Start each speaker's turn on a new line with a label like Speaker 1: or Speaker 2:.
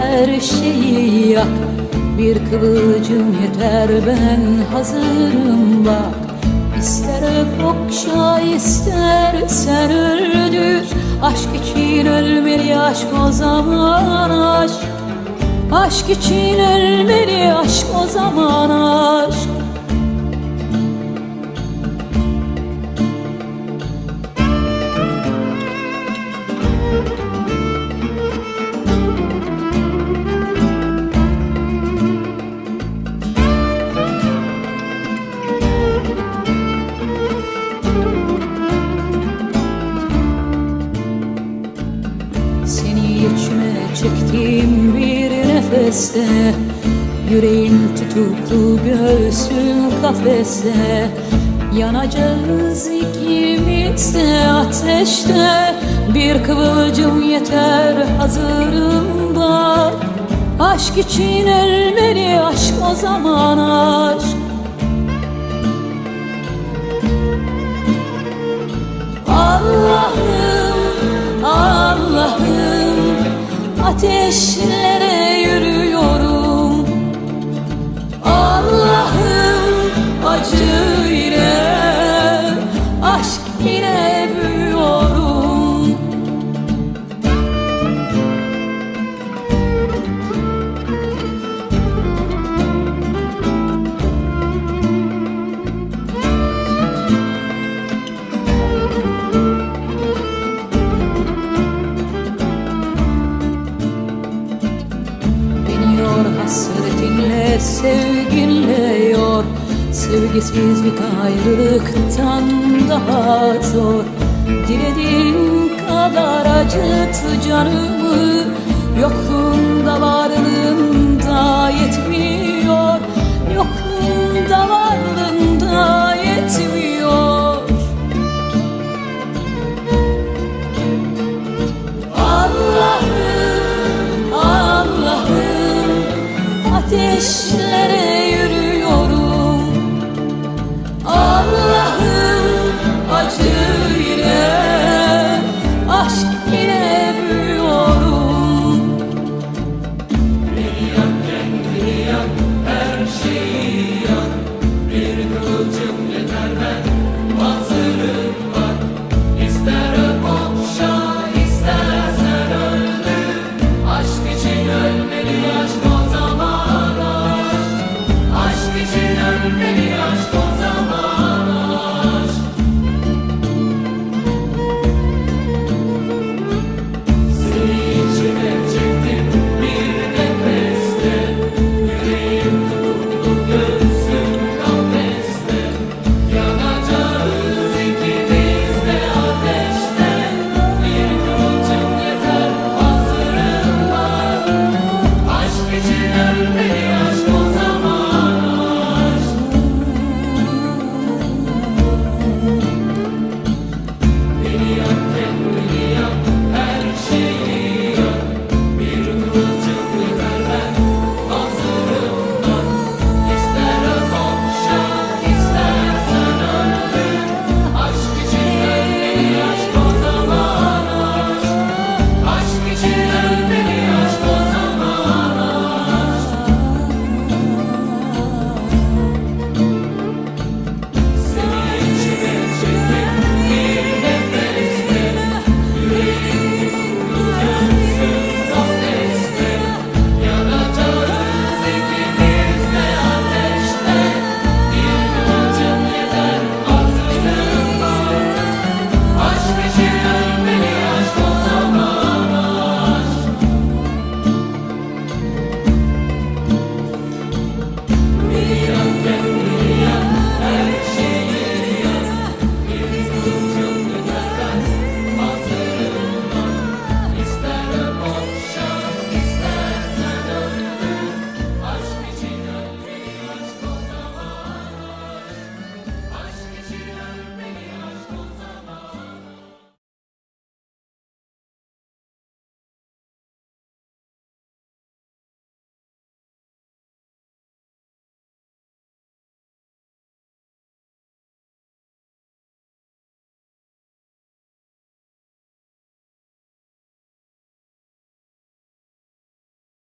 Speaker 1: her şeyi yak. Bir kıvılcım yeter ben hazırım bak. İster öp okşa istersen öldür Aşk için ölmeli aşk o zaman aşk. Aşk için ölmeli aşk o zaman aşk çektiğim bir nefeste Yüreğin tutuklu göğsün kafeste. Yanacağız ikimiz de ateşte Bir kıvılcım yeter hazırım bak Aşk için ölmeli aşk o zaman Ateşlere yürüyorum. Allah'ım acı ile Aşk ile büyüyorum hasretinle sevginle yor. Sevgisizlik ayrılıktan daha zor. Dilediğin kadar acıt canımı. Yokluğunda varlığında yetmiyor. Yokluğunda varlığında Ateşlere yürüyorum. Allah'ım acı